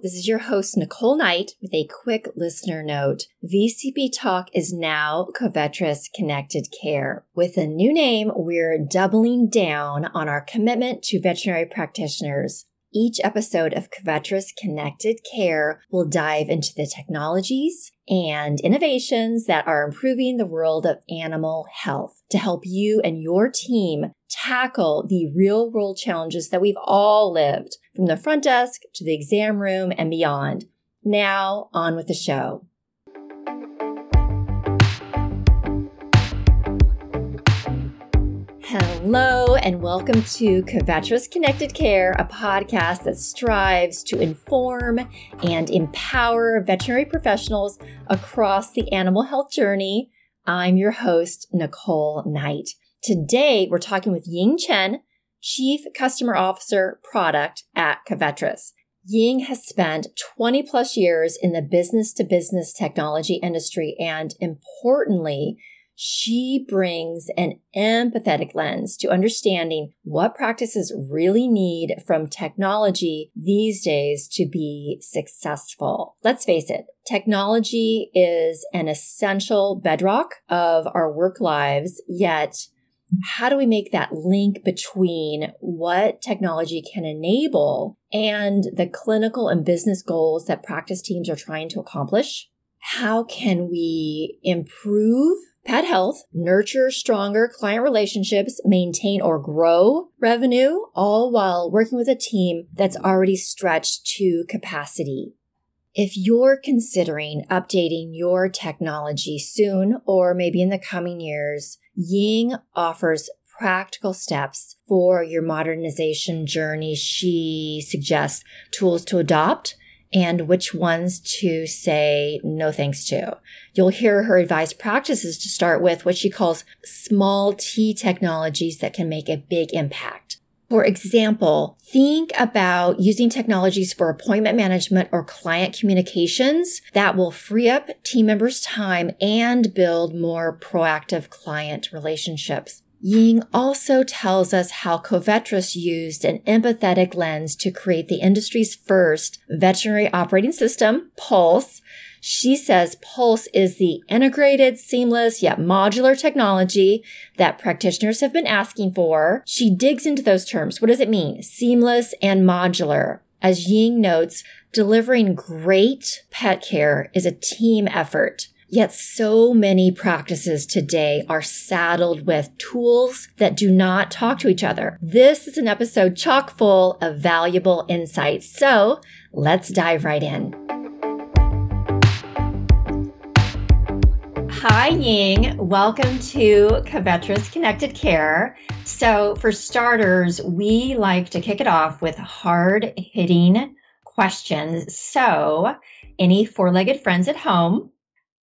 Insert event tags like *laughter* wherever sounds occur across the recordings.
This is your host, Nicole Knight, with a quick listener note. VCP Talk is now Covetrus Connected Care. With a new name, we're doubling down on our commitment to veterinary practitioners. Each episode of Covetrus Connected Care will dive into the technologies and innovations that are improving the world of animal health to help you and your team tackle the real world challenges that we've all lived from the front desk to the exam room and beyond. Now, on with the show. Hello, and welcome to Covetrus Connected Care, a podcast that strives to inform and empower veterinary professionals across the animal health journey. I'm your host, Nicole Knight. Today, we're talking with Ying Chen, Chief Customer Officer Product at Covetrus. Ying has spent 20 plus years in the business to business technology industry and importantly, she brings an empathetic lens to understanding what practices really need from technology these days to be successful. Let's face it, technology is an essential bedrock of our work lives, yet how do we make that link between what technology can enable and the clinical and business goals that practice teams are trying to accomplish? How can we improve pet health, nurture stronger client relationships, maintain or grow revenue, all while working with a team that's already stretched to capacity. If you're considering updating your technology soon or maybe in the coming years, Ying offers practical steps for your modernization journey. She suggests tools to adopt and which ones to say no thanks to. You'll hear her advise practices to start with what she calls small T technologies that can make a big impact. For example, think about using technologies for appointment management or client communications that will free up team members' time and build more proactive client relationships. Ying also tells us how Covetrus used an empathetic lens to create the industry's first veterinary operating system, Pulse. She says Pulse is the integrated, seamless, yet modular technology that practitioners have been asking for. She digs into those terms. What does it mean? Seamless and modular. As Ying notes, delivering great pet care is a team effort. Yet so many practices today are saddled with tools that do not talk to each other. This is an episode chock full of valuable insights. So let's dive right in. Hi, Ying. Welcome to Covetrus Connected Care. So, for starters, we like to kick it off with hard hitting questions. So, any four legged friends at home?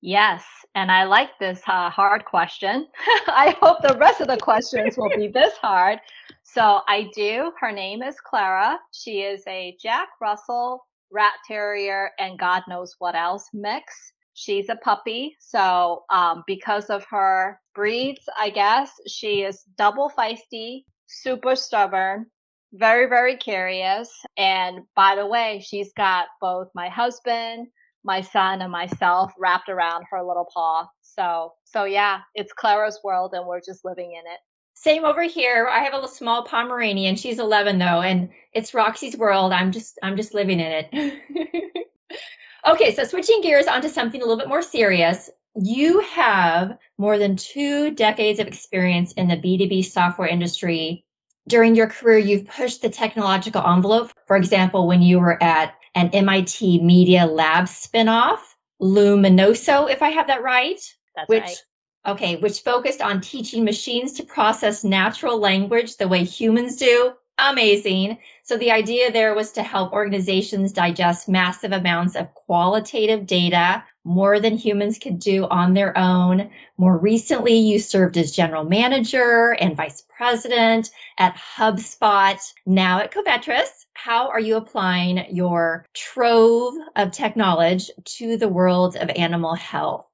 Yes, and I like this uh, hard question. *laughs* I hope the rest of the questions will be this hard. So I do. Her name is Clara. She is a Jack Russell Rat Terrier and God knows what else mix. She's a puppy. So um, because of her breeds, I guess, she is double feisty, super stubborn, very, very curious. And by the way, she's got both my husband, my son and myself wrapped around her little paw. So, so yeah, it's Clara's world and we're just living in it. Same over here. I have a little small Pomeranian. She's 11 though, and it's Roxy's world. I'm just, I'm just living in it. *laughs* okay. So switching gears onto something a little bit more serious. You have more than two decades of experience in the B2B software industry. During your career, you've pushed the technological envelope. For example, when you were at an MIT Media Lab spinoff, Luminoso, if I have that right. That's which, right. Okay, which focused on teaching machines to process natural language the way humans do. Amazing. So the idea there was to help organizations digest massive amounts of qualitative data, more than humans could do on their own. More recently, you served as general manager and vice president at HubSpot, now at Covetrus how are you applying your trove of tech knowledge to the world of animal health?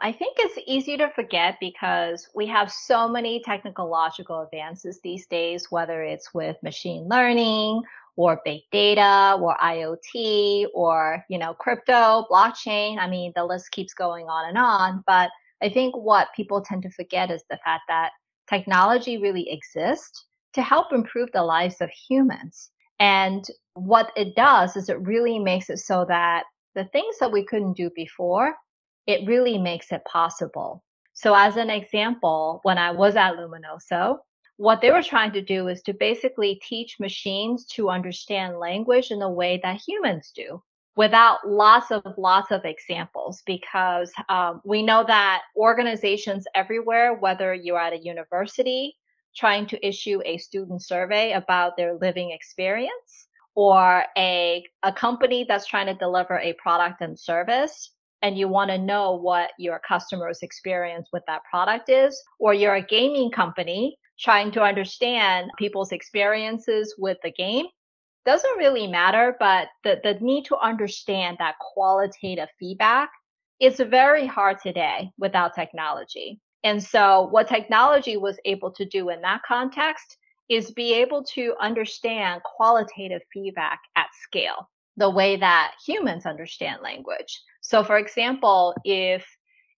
I think it's easy to forget because we have so many technological advances these days, whether it's with machine learning or big data or IoT or, you know, crypto, blockchain. I mean, the list keeps going on and on. But I think what people tend to forget is the fact that technology really exists to help improve the lives of humans. And what it does is it really makes it so that the things that we couldn't do before, it really makes it possible. So as an example, when I was at Luminoso, what they were trying to do is to basically teach machines to understand language in the way that humans do without lots of lots of examples because um, we know that organizations everywhere whether you're at a university trying to issue a student survey about their living experience or a, a company that's trying to deliver a product and service and you want to know what your customers experience with that product is or you're a gaming company trying to understand people's experiences with the game doesn't really matter, but the, the need to understand that qualitative feedback is very hard today without technology. And so what technology was able to do in that context is be able to understand qualitative feedback at scale, the way that humans understand language. So for example, if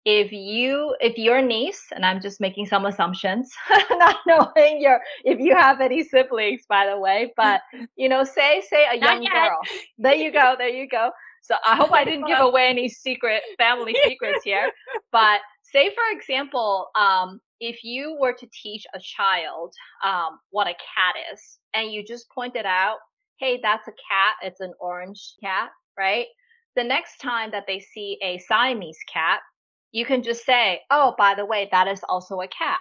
if you if your niece and i'm just making some assumptions *laughs* not knowing your if you have any siblings by the way *laughs* but you know say say a young girl. There you go there you go. So i hope i didn't give *laughs* away any secret family secrets here but say for example um, if you were to teach a child um, what a cat is and you just pointed out hey that's a cat it's an orange cat right the next time that they see a siamese cat you can just say, oh, by the way, that is also a cat.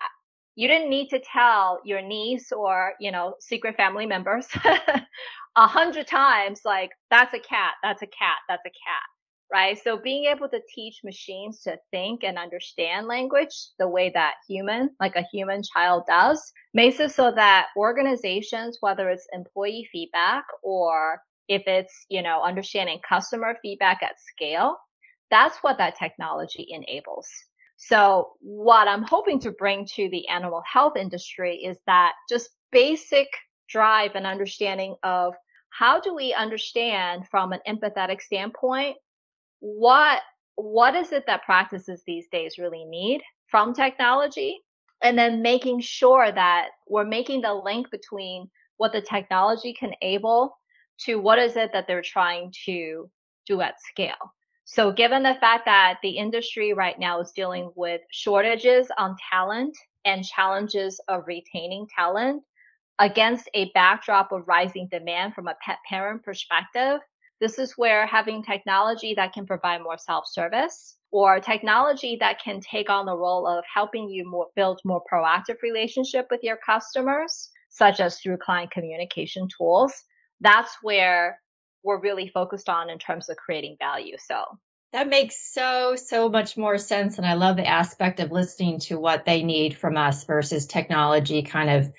You didn't need to tell your niece or, you know, secret family members *laughs* a hundred times, like, that's a cat, that's a cat, that's a cat, right? So being able to teach machines to think and understand language the way that human, like a human child does, makes it so that organizations, whether it's employee feedback or if it's, you know, understanding customer feedback at scale, that's what that technology enables. So what I'm hoping to bring to the animal health industry is that just basic drive and understanding of how do we understand from an empathetic standpoint what what is it that practices these days really need from technology and then making sure that we're making the link between what the technology can enable to what is it that they're trying to do at scale. So given the fact that the industry right now is dealing with shortages on talent and challenges of retaining talent against a backdrop of rising demand from a pet parent perspective, this is where having technology that can provide more self-service or technology that can take on the role of helping you more, build more proactive relationship with your customers, such as through client communication tools, that's where we're really focused on in terms of creating value. So that makes so, so much more sense. And I love the aspect of listening to what they need from us versus technology kind of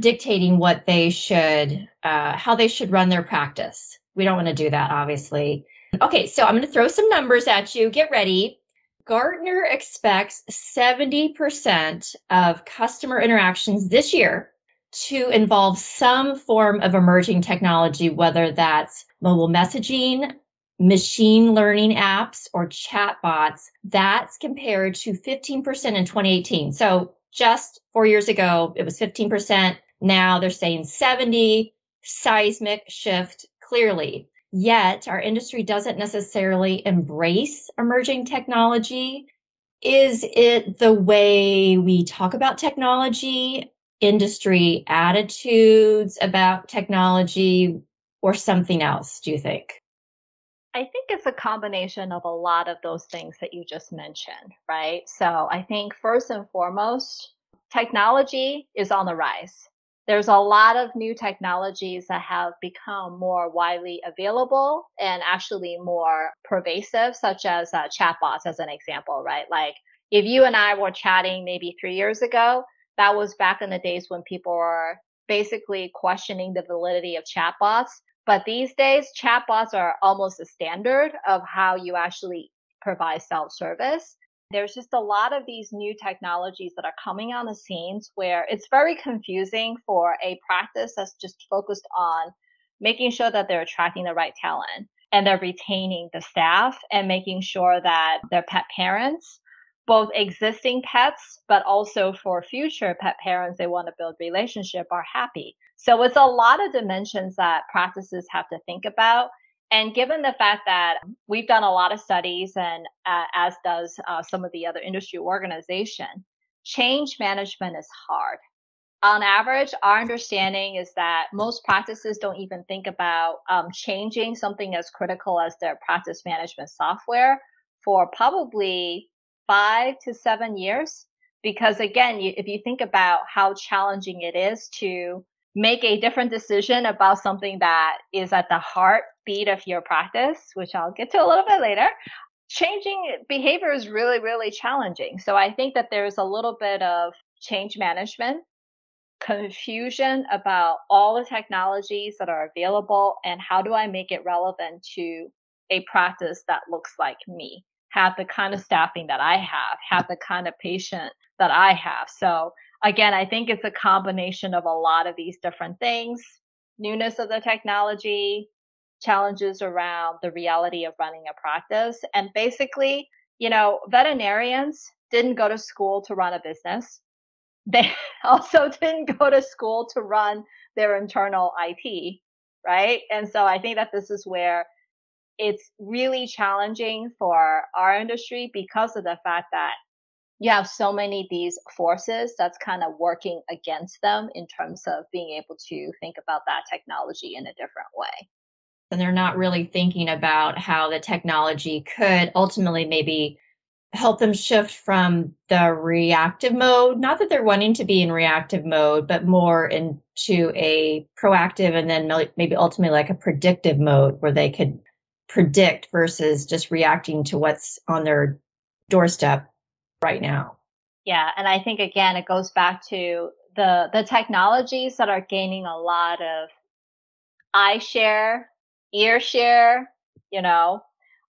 dictating what they should, uh, how they should run their practice. We don't want to do that, obviously. Okay, so I'm going to throw some numbers at you. Get ready. Gartner expects 70% of customer interactions this year to involve some form of emerging technology, whether that's mobile messaging, machine learning apps, or chatbots. That's compared to 15% in 2018. So just four years ago, it was 15%. Now they're saying 70, seismic shift clearly. Yet our industry doesn't necessarily embrace emerging technology. Is it the way we talk about technology? Industry attitudes about technology or something else, do you think? I think it's a combination of a lot of those things that you just mentioned, right? So I think first and foremost, technology is on the rise. There's a lot of new technologies that have become more widely available and actually more pervasive, such as uh, chatbots, as an example, right? Like if you and I were chatting maybe three years ago, that was back in the days when people were basically questioning the validity of chatbots. But these days, chatbots are almost a standard of how you actually provide self-service. There's just a lot of these new technologies that are coming on the scenes where it's very confusing for a practice that's just focused on making sure that they're attracting the right talent and they're retaining the staff and making sure that their pet parents both existing pets but also for future pet parents they want to build relationship are happy. So it's a lot of dimensions that practices have to think about. And given the fact that we've done a lot of studies and uh, as does uh, some of the other industry organization change management is hard. On average, our understanding is that most practices don't even think about um, changing something as critical as their practice management software for probably five to seven years. Because again, you, if you think about how challenging it is to make a different decision about something that is at the heartbeat of your practice, which I'll get to a little bit later, changing behavior is really, really challenging. So I think that there's a little bit of change management confusion about all the technologies that are available and how do I make it relevant to a practice that looks like me, have the kind of staffing that I have, have the kind of patient that I have. So again, I think it's a combination of a lot of these different things, newness of the technology, challenges around the reality of running a practice. And basically, you know, veterinarians didn't go to school to run a business they *laughs* also didn't go to school to run their internal IT, right? And so I think that this is where it's really challenging for our industry because of the fact that you have so many these forces that's kind of working against them in terms of being able to think about that technology in a different way. And they're not really thinking about how the technology could ultimately maybe help them shift from the reactive mode not that they're wanting to be in reactive mode but more into a proactive and then maybe ultimately like a predictive mode where they could predict versus just reacting to what's on their doorstep right now yeah and i think again it goes back to the the technologies that are gaining a lot of eye share ear share you know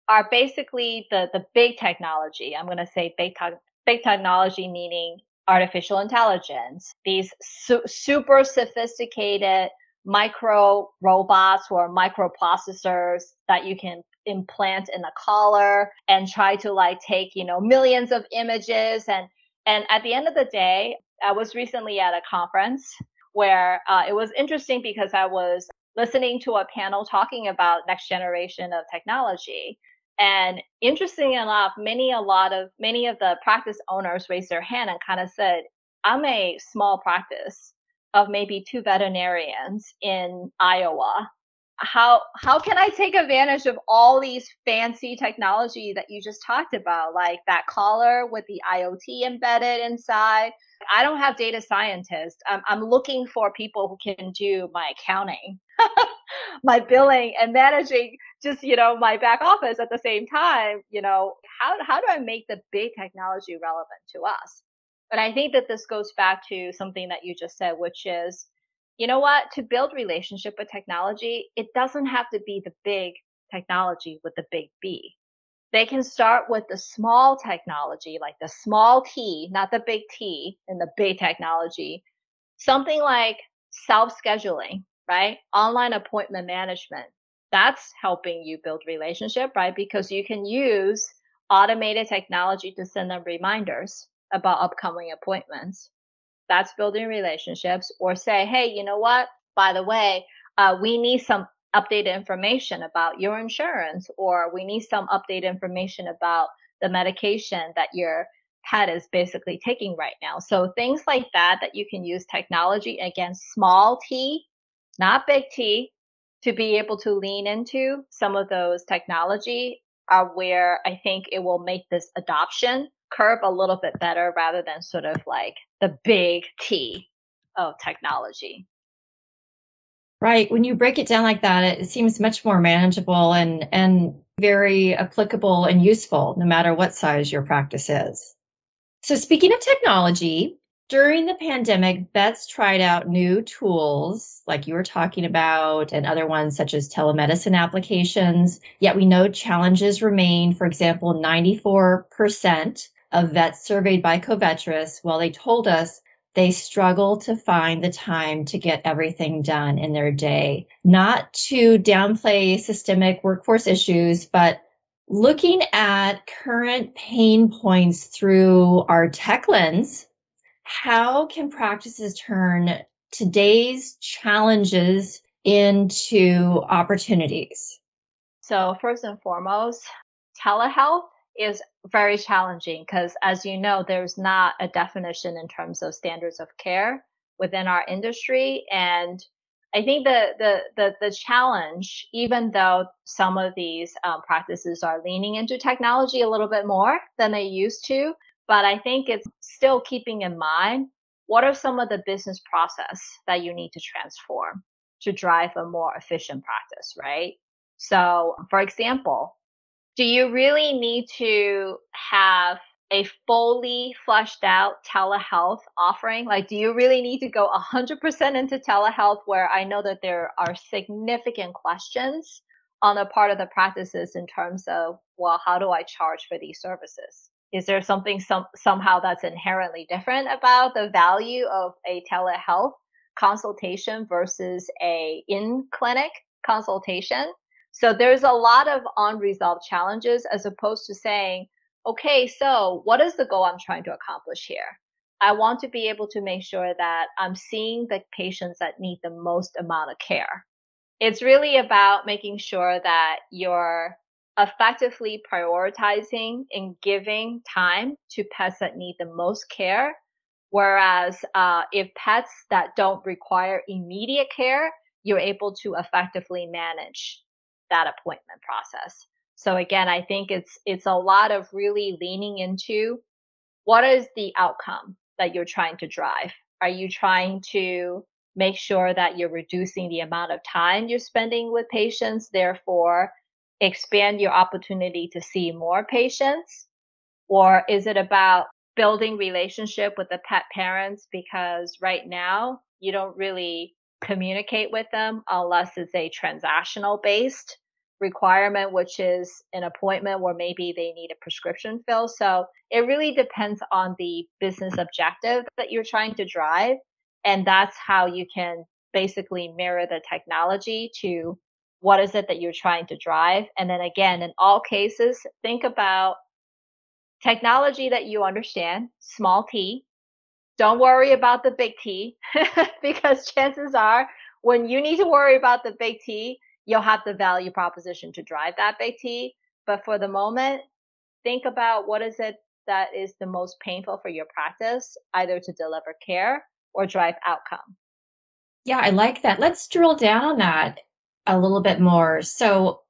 are basically the the big technology. I'm going to say big te- big technology meaning artificial intelligence. These su- super sophisticated micro robots or microprocessors that you can implant in the collar and try to like take you know millions of images. And and at the end of the day i was recently at a conference where uh, it was interesting because i was listening to a panel talking about next generation of technology. And interesting enough, many a lot of many of the practice owners raised their hand and kind of said, "I'm a small practice of maybe two veterinarians in Iowa. How how can I take advantage of all these fancy technology that you just talked about, like that collar with the IoT embedded inside? I don't have data scientists. I'm, I'm looking for people who can do my accounting, *laughs* my billing, and managing just you know my back office at the same time you know how how do i make the big technology relevant to us but i think that this goes back to something that you just said which is you know what? To build relationship with technology it doesn't have to be the big technology with the big b. They can start with the small technology like the small t not the big t in the big technology. Something like self scheduling right? Online appointment management. That's helping you build relationship, right? Because you can use automated technology to send them reminders about upcoming appointments. That's building relationships or say, hey, you know what? By the way, uh, we need some updated information about your insurance or we need some updated information about the medication that your pet is basically taking right now. So things like that, that you can use technology against small t, not big T, to be able to lean into some of those technology are where I think it will make this adoption curve a little bit better rather than sort of like the big T of technology. Right. When you break it down like that, it seems much more manageable and, and very applicable and useful no matter what size your practice is. So speaking of technology, during the pandemic, vets tried out new tools like you were talking about and other ones such as telemedicine applications. Yet we know challenges remain. For example, 94% of vets surveyed by Covetrus, well, they told us they struggle to find the time to get everything done in their day. Not to downplay systemic workforce issues, but looking at current pain points through our tech lens, how can practices turn today's challenges into opportunities? So, first and foremost, telehealth is very challenging because, as you know, there's not a definition in terms of standards of care within our industry. And I think the, the, the, the challenge, even though some of these um, practices are leaning into technology a little bit more than they used to, but I think it's still keeping in mind what are some of the business process that you need to transform to drive a more efficient practice, right? So, for example, do you really need to have a fully fleshed out telehealth offering? Like, do you really need to go 100% into telehealth where I know that there are significant questions on the part of the practices in terms of, well, how do I charge for these services? Is there something some, somehow that's inherently different about the value of a telehealth consultation versus a in clinic consultation? So there's a lot of unresolved challenges as opposed to saying, okay, so what is the goal I'm trying to accomplish here? I want to be able to make sure that I'm seeing the patients that need the most amount of care. It's really about making sure that you're effectively prioritizing and giving time to pets that need the most care. Whereas uh, if pets that don't require immediate care, you're able to effectively manage that appointment process. So again, I think it's it's a lot of really leaning into what is the outcome that you're trying to drive? Are you trying to make sure that you're reducing the amount of time you're spending with patients, therefore expand your opportunity to see more patients? Or is it about building relationship with the pet parents because right now you don't really communicate with them unless it's a transactional based requirement, which is an appointment where maybe they need a prescription fill. So it really depends on the business objective that you're trying to drive. And that's how you can basically mirror the technology to what is it that you're trying to drive. And then again, in all cases, think about technology that you understand, small t. Don't worry about the big T *laughs* because chances are when you need to worry about the big T, you'll have the value proposition to drive that T. But for the moment, think about what is it that is the most painful for your practice, either to deliver care or drive outcome. Yeah, I like that. Let's drill down on that a little bit more. So,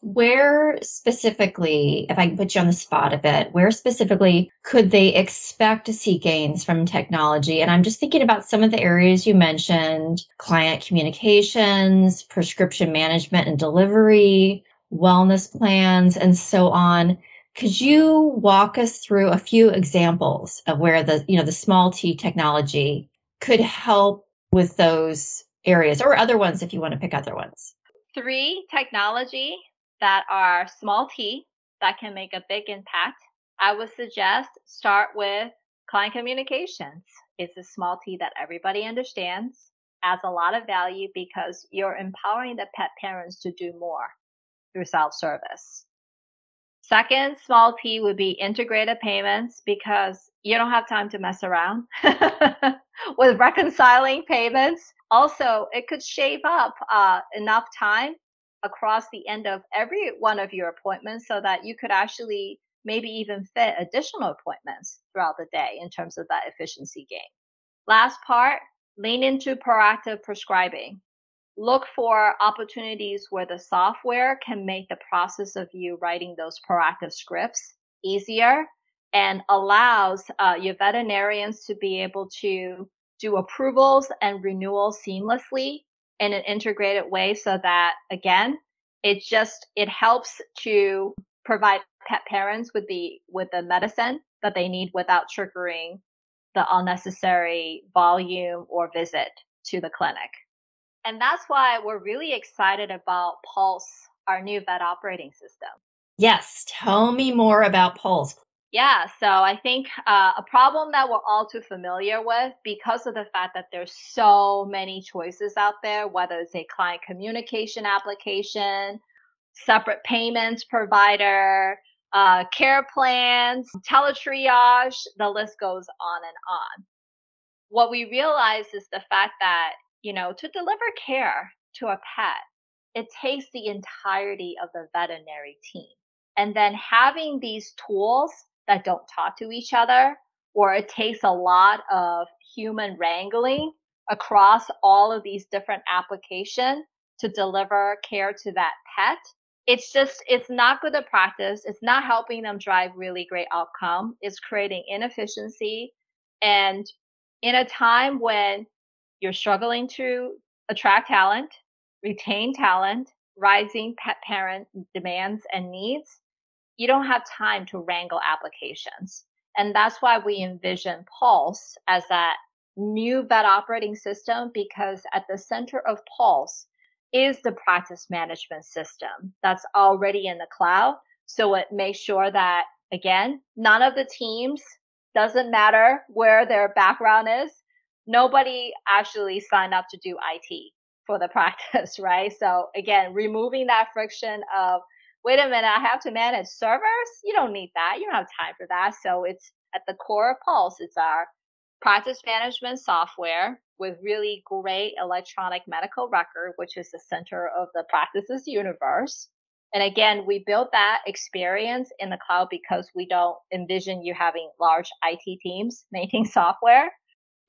where specifically, if I can put you on the spot a bit, where specifically could they expect to see gains from technology? And I'm just thinking about some of the areas you mentioned client communications, prescription management and delivery, wellness plans, and so on. Could you walk us through a few examples of where the, you know, the small t technology could help with those areas or other ones if you want to pick other ones? Three technology that are small t that can make a big impact, I would suggest start with client communications. It's a small t that everybody understands, adds a lot of value because you're empowering the pet parents to do more through self service. Second, small t would be integrated payments because you don't have time to mess around *laughs* with reconciling payments. Also, it could shave up uh, enough time across the end of every one of your appointments so that you could actually maybe even fit additional appointments throughout the day in terms of that efficiency gain. Last part, lean into proactive prescribing. Look for opportunities where the software can make the process of you writing those proactive scripts easier and allows uh, your veterinarians to be able to do approvals and renewals seamlessly in an integrated way so that again it just it helps to provide pet parents with the with the medicine that they need without triggering the unnecessary volume or visit to the clinic. And that's why we're really excited about pulse our new vet operating system. Yes tell me more about pulse Yeah, so I think uh, a problem that we're all too familiar with because of the fact that there's so many choices out there, whether it's a client communication application, separate payments provider, uh, care plans, teletriage, the list goes on and on. What we realize is the fact that, you know, to deliver care to a pet, it takes the entirety of the veterinary team. And then having these tools that don't talk to each other, or it takes a lot of human wrangling across all of these different applications to deliver care to that pet. It's just, it's not good at practice. It's not helping them drive really great outcome. It's creating inefficiency. And in a time when you're struggling to attract talent, retain talent, rising pet parent demands and needs, you don't have time to wrangle applications. And that's why we envision Pulse as that new vet operating system because at the center of Pulse is the practice management system that's already in the cloud. So it makes sure that again, none of the teams doesn't matter where their background is. Nobody actually signed up to do IT for the *laughs* practice, right? So again, removing that friction of wait a minute, I have to manage servers. You don't need that. You don't have time for that. So it's at the core of Pulse. It's our practice management software with really great electronic medical record, which is the center of the practices universe. And again, we built that experience in the cloud because we don't envision you having large IT teams *laughs* making software.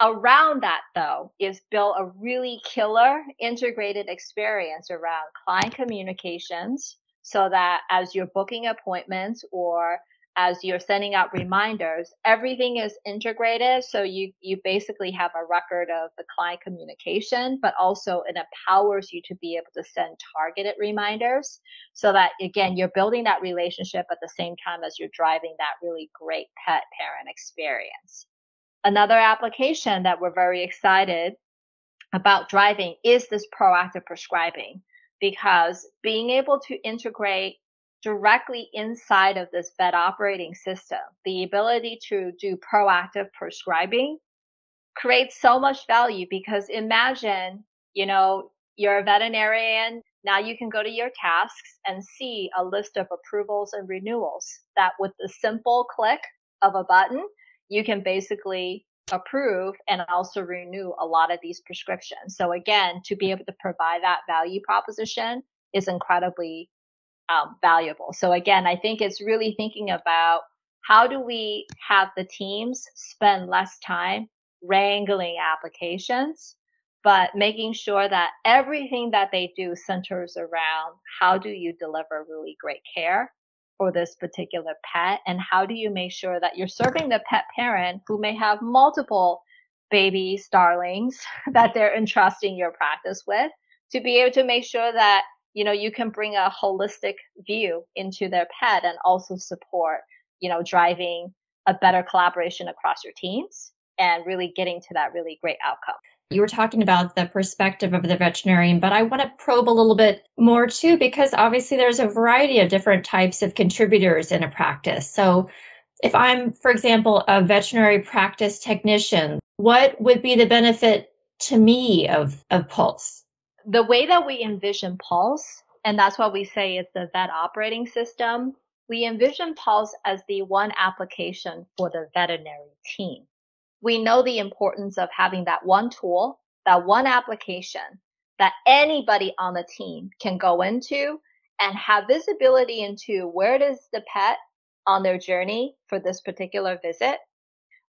Around that, though, is built a really killer integrated experience around client communications, so that as you're booking appointments or as you're sending out reminders, everything is integrated. So you, you basically have a record of the client communication, but also it empowers you to be able to send targeted reminders so that again, you're building that relationship at the same time as you're driving that really great pet parent experience. Another application that we're very excited about driving is this proactive prescribing because being able to integrate directly inside of this vet operating system, the ability to do proactive prescribing creates so much value because imagine, you know, you're a veterinarian. Now you can go to your tasks and see a list of approvals and renewals that with the simple click of a button, you can basically approve and also renew a lot of these prescriptions. So again, to be able to provide that value proposition is incredibly um, valuable. So again, I think it's really thinking about how do we have the teams spend less time wrangling applications, but making sure that everything that they do centers around how do you deliver really great care for this particular pet? And how do you make sure that you're serving the pet parent who may have multiple baby starlings *laughs* that they're entrusting your practice with to be able to make sure that you know you can bring a holistic view into their pet and also support you know driving a better collaboration across your teams and really getting to that really great outcome you were talking about the perspective of the veterinarian, but I want to probe a little bit more too, because obviously there's a variety of different types of contributors in a practice. So, if I'm, for example, a veterinary practice technician, what would be the benefit to me of, of Pulse? The way that we envision Pulse, and that's why we say it's the vet operating system, we envision Pulse as the one application for the veterinary team we know the importance of having that one tool, that one application that anybody on the team can go into and have visibility into where does the pet on their journey for this particular visit.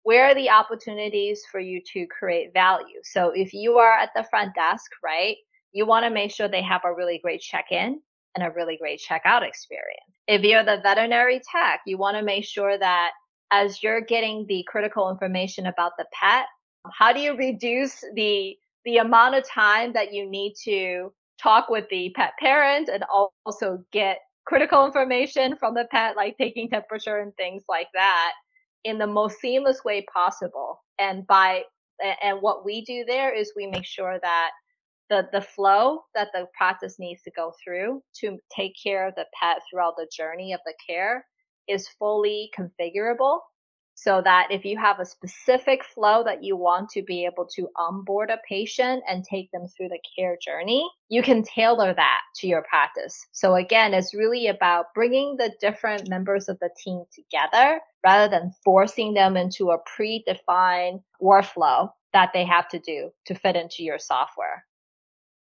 Where are the opportunities for you to create value? So if you are at the front desk right you want to make sure they have a really great check-in and a really great checkout experience. If you're the veterinary tech you want to make sure that as you're getting the critical information about the pet, how do you reduce the the amount of time that you need to talk with the pet parent and also get critical information from the pet, like taking temperature and things like that, in the most seamless way possible. And by and what we do there is we make sure that the the flow that the practice needs to go through to take care of the pet throughout the journey of the care is fully configurable so that if you have a specific flow that you want to be able to onboard a patient and take them through the care journey, you can tailor that to your practice. So again, it's really about bringing the different members of the team together rather than forcing them into a predefined workflow that they have to do to fit into your software.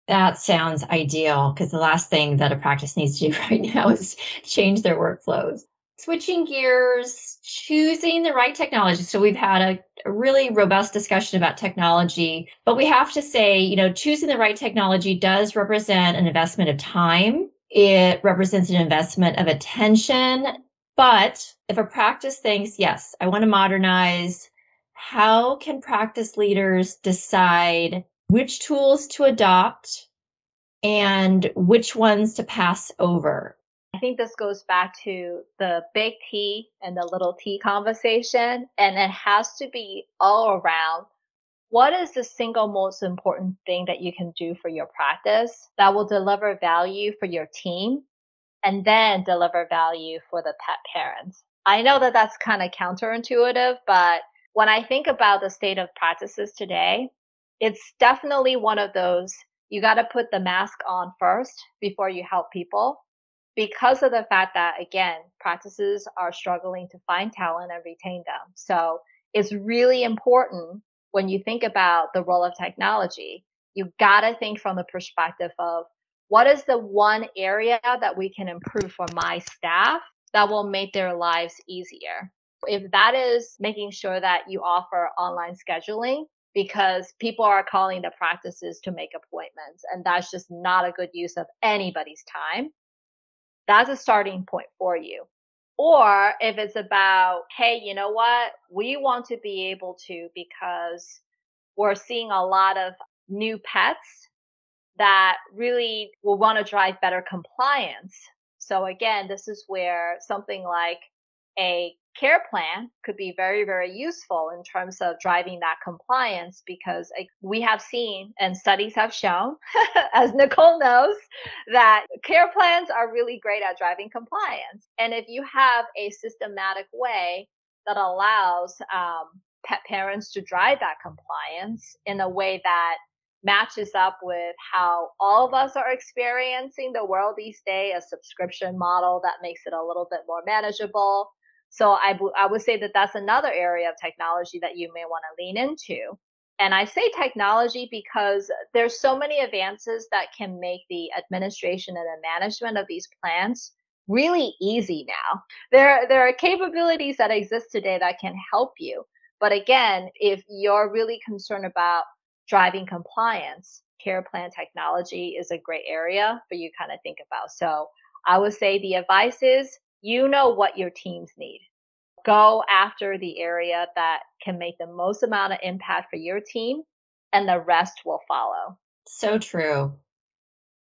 That sounds ideal because the last thing that a practice needs to do *laughs* right now is change their workflows switching gears, choosing the right technology. So we've had a, a, really robust discussion about technology, but we have to say, you know, choosing the right technology does represent an investment of time. It represents an investment of attention. But if a practice thinks, yes, I want to modernize, how can practice leaders decide which tools to adopt and which ones to pass over? Think this goes back to the big T and the little t conversation, and it has to be all around what is the single most important thing that you can do for your practice that will deliver value for your team and then deliver value for the pet parents. I know that that's kind of counterintuitive, but when I think about the state of practices today, it's definitely one of those you got to put the mask on first before you help people because of the fact that again practices are struggling to find talent and retain them. So it's really important when you think about the role of technology you got to think from the perspective of what is the one area that we can improve for my staff that will make their lives easier? If that is making sure that you offer online scheduling because people are calling the practices to make appointments and that's just not a good use of anybody's time that's a starting point for you. Or if it's about, hey, you know what? We want to be able to because we're seeing a lot of new pets that really will want to drive better compliance. So again, this is where something like a care plan could be very, very useful in terms of driving that compliance because we have seen and studies have shown, *laughs* as Nicole knows, that care plans are really great at driving compliance. And if you have a systematic way that allows um, pet parents to drive that compliance in a way that matches up with how all of us are experiencing the world these days, a subscription model that makes it a little bit more manageable so I, would say that that's another area of technology that you may want to lean into. And I say technology because there's so many advances that can make the administration and the management of these plants really easy now. There, there are capabilities that exist today that can help you. But again, if you're really concerned about driving compliance, care plan technology is a great area for you kind of think about. So I would say the advice is you know what your teams need. Go after the area that can make the most amount of impact for your team, and the rest will follow. So true.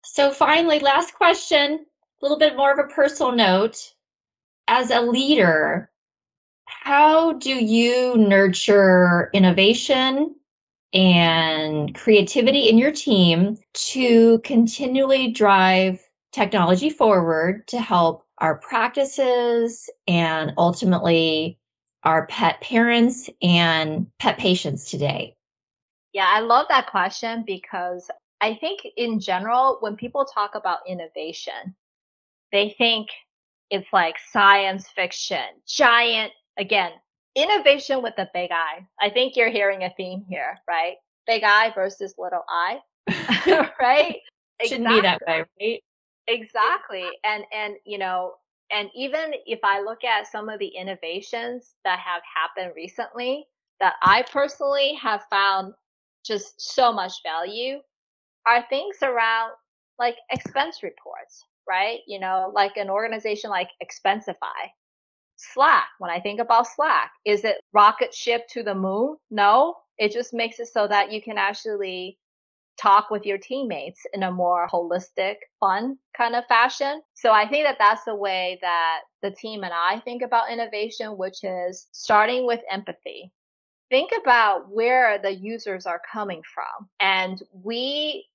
So, finally, last question, a little bit more of a personal note. As a leader, how do you nurture innovation and creativity in your team to continually drive technology forward to help our practices and ultimately our pet parents and pet patients today? Yeah, I love that question because I think in general, when people talk about innovation, they think it's like science fiction, giant, again, innovation with a big I. I think you're hearing a theme here, right? Big I versus little I, *laughs* *laughs* right? Shouldn't exactly. be that way, right? Exactly. And, and, you know, and even if I look at some of the innovations that have happened recently that I personally have found just so much value are things around like expense reports, right? You know, like an organization like Expensify. Slack, when I think about Slack, is it rocket ship to the moon? No, it just makes it so that you can actually talk with your teammates in a more holistic, fun kind of fashion. So I think that that's the way that the team and I think about innovation, which is starting with empathy. Think about where the users are coming from. And we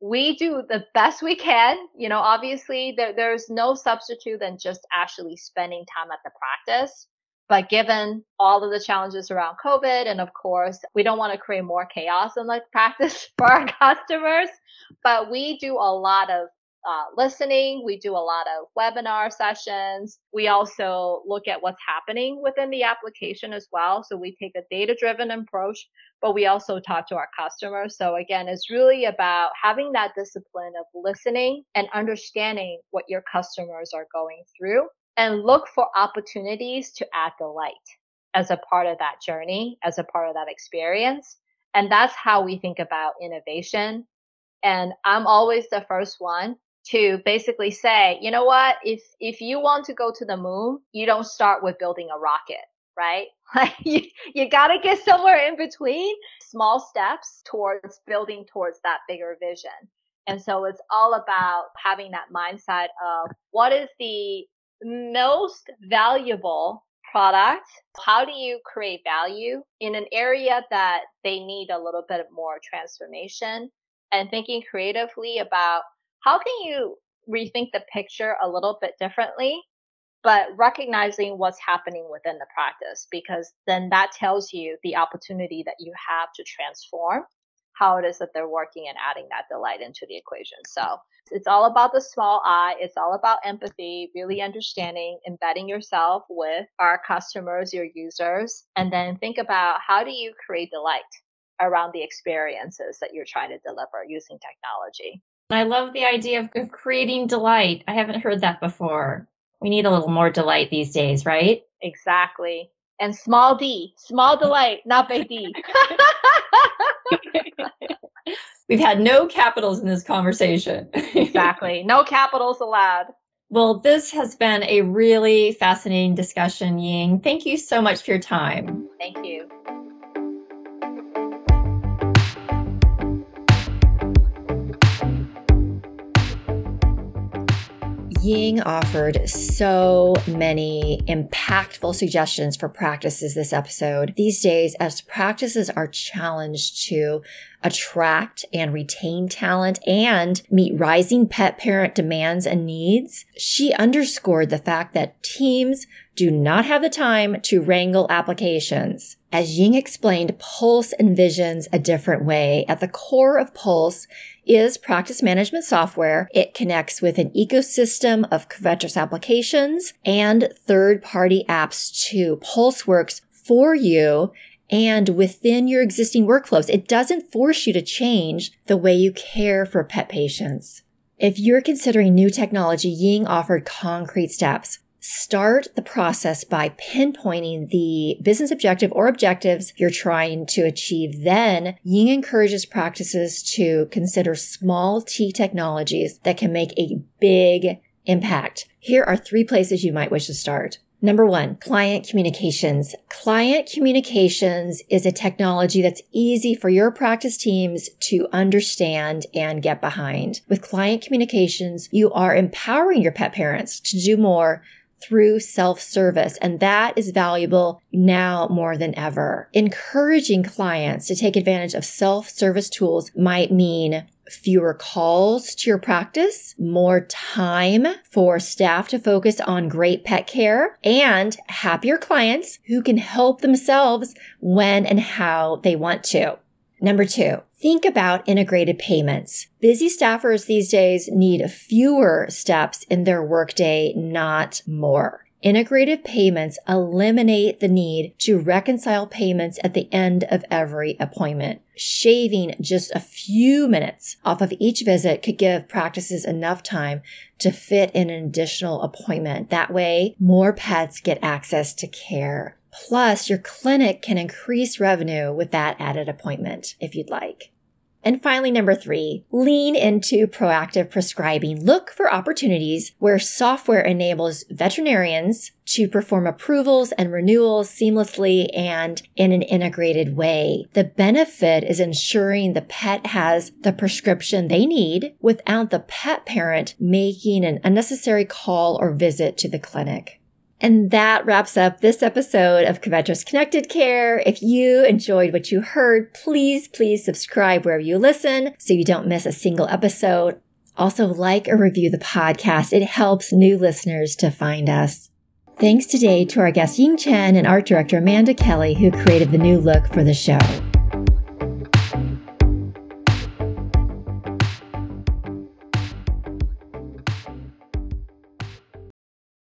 we do the best we can. You know, obviously there, there's no substitute than just actually spending time at the practice. But given all of the challenges around COVID, and of course, we don't want to create more chaos in the *laughs* practice for our customers, but we do a lot of uh, listening. We do a lot of webinar sessions. We also look at what's happening within the application as well. So we take a data driven approach, but we also talk to our customers. So again, it's really about having that discipline of listening and understanding what your customers are going through and look for opportunities to add the light as a part of that journey, as a part of that experience. And that's how we think about innovation. And I'm always the first one to basically say, you know what, if if you want to go to the moon, you don't start with building a rocket, right? *laughs* Like you, you got to get somewhere in between, small steps towards building towards that bigger vision. And so it's all about having that mindset of what is the most valuable product? How do you create value in an area that they need a little bit more transformation? And thinking creatively about how can you rethink the picture a little bit differently, but recognizing what's happening within the practice, because then that tells you the opportunity that you have to transform how it is that they're working and adding that delight into the equation. So it's all about the small I. It's all about empathy, really understanding, embedding yourself with our customers, your users, and then think about how do you create delight around the experiences that you're trying to deliver using technology. I love the idea of, of creating delight. I haven't heard that before. We need a little more delight these days, right? Exactly. And small d, small delight, not big D. *laughs* *laughs* *laughs* We've had no capitals in this conversation. exactly. No capitals allowed. Well, this has been a really fascinating discussion, Ying. Thank you so much for your time. Thank you. Ying offered so many impactful suggestions for practices this episode. These days, as practices are challenged to attract and retain talent and meet rising pet parent demands and needs, she underscored the fact that teams do not have the time to wrangle applications. As Ying explained, Pulse envisions a different way. At the core of Pulse is practice management software. It connects with an ecosystem of Covetrus applications and third party apps too. Pulse works for you and within your existing workflows. It doesn't force you to change the way you care for pet patients. If you're considering new technology, Ying offered concrete steps. Start the process by pinpointing the business objective or objectives you're trying to achieve. Then Ying encourages practices to consider small T technologies that can make a big impact. Here are three places you might wish to start. Number one, client communications. Client communications is a technology that's easy for your practice teams to understand and get behind. With client communications, you are empowering your pet parents to do more through self-service. And that is valuable now more than ever. Encouraging clients to take advantage of self-service tools might mean fewer calls to your practice, more time for staff to focus on great pet care, and happier clients who can help themselves when and how they want to. Number two, think about integrated payments. Busy staffers these days need fewer steps in their workday, not more. Integrated payments eliminate the need to reconcile payments at the end of every appointment. Shaving just a few minutes off of each visit could give practices enough time to fit in an additional appointment. That way, more pets get access to care. Plus, your clinic can increase revenue with that added appointment if you'd like. And finally, number three, lean into proactive prescribing. Look for opportunities where software enables veterinarians to perform approvals and renewals seamlessly and in an integrated way. The benefit is ensuring the pet has the prescription they need without the pet parent making an unnecessary call or visit to the clinic. And that wraps up this episode of Covetrus Connected Care. If you enjoyed what you heard, please, please subscribe wherever you listen so you don't miss a single episode. Also, like or review the podcast. It helps new listeners to find us. Thanks today to our guest Ying Chen and art director Amanda Kelly, who created the new look for the show.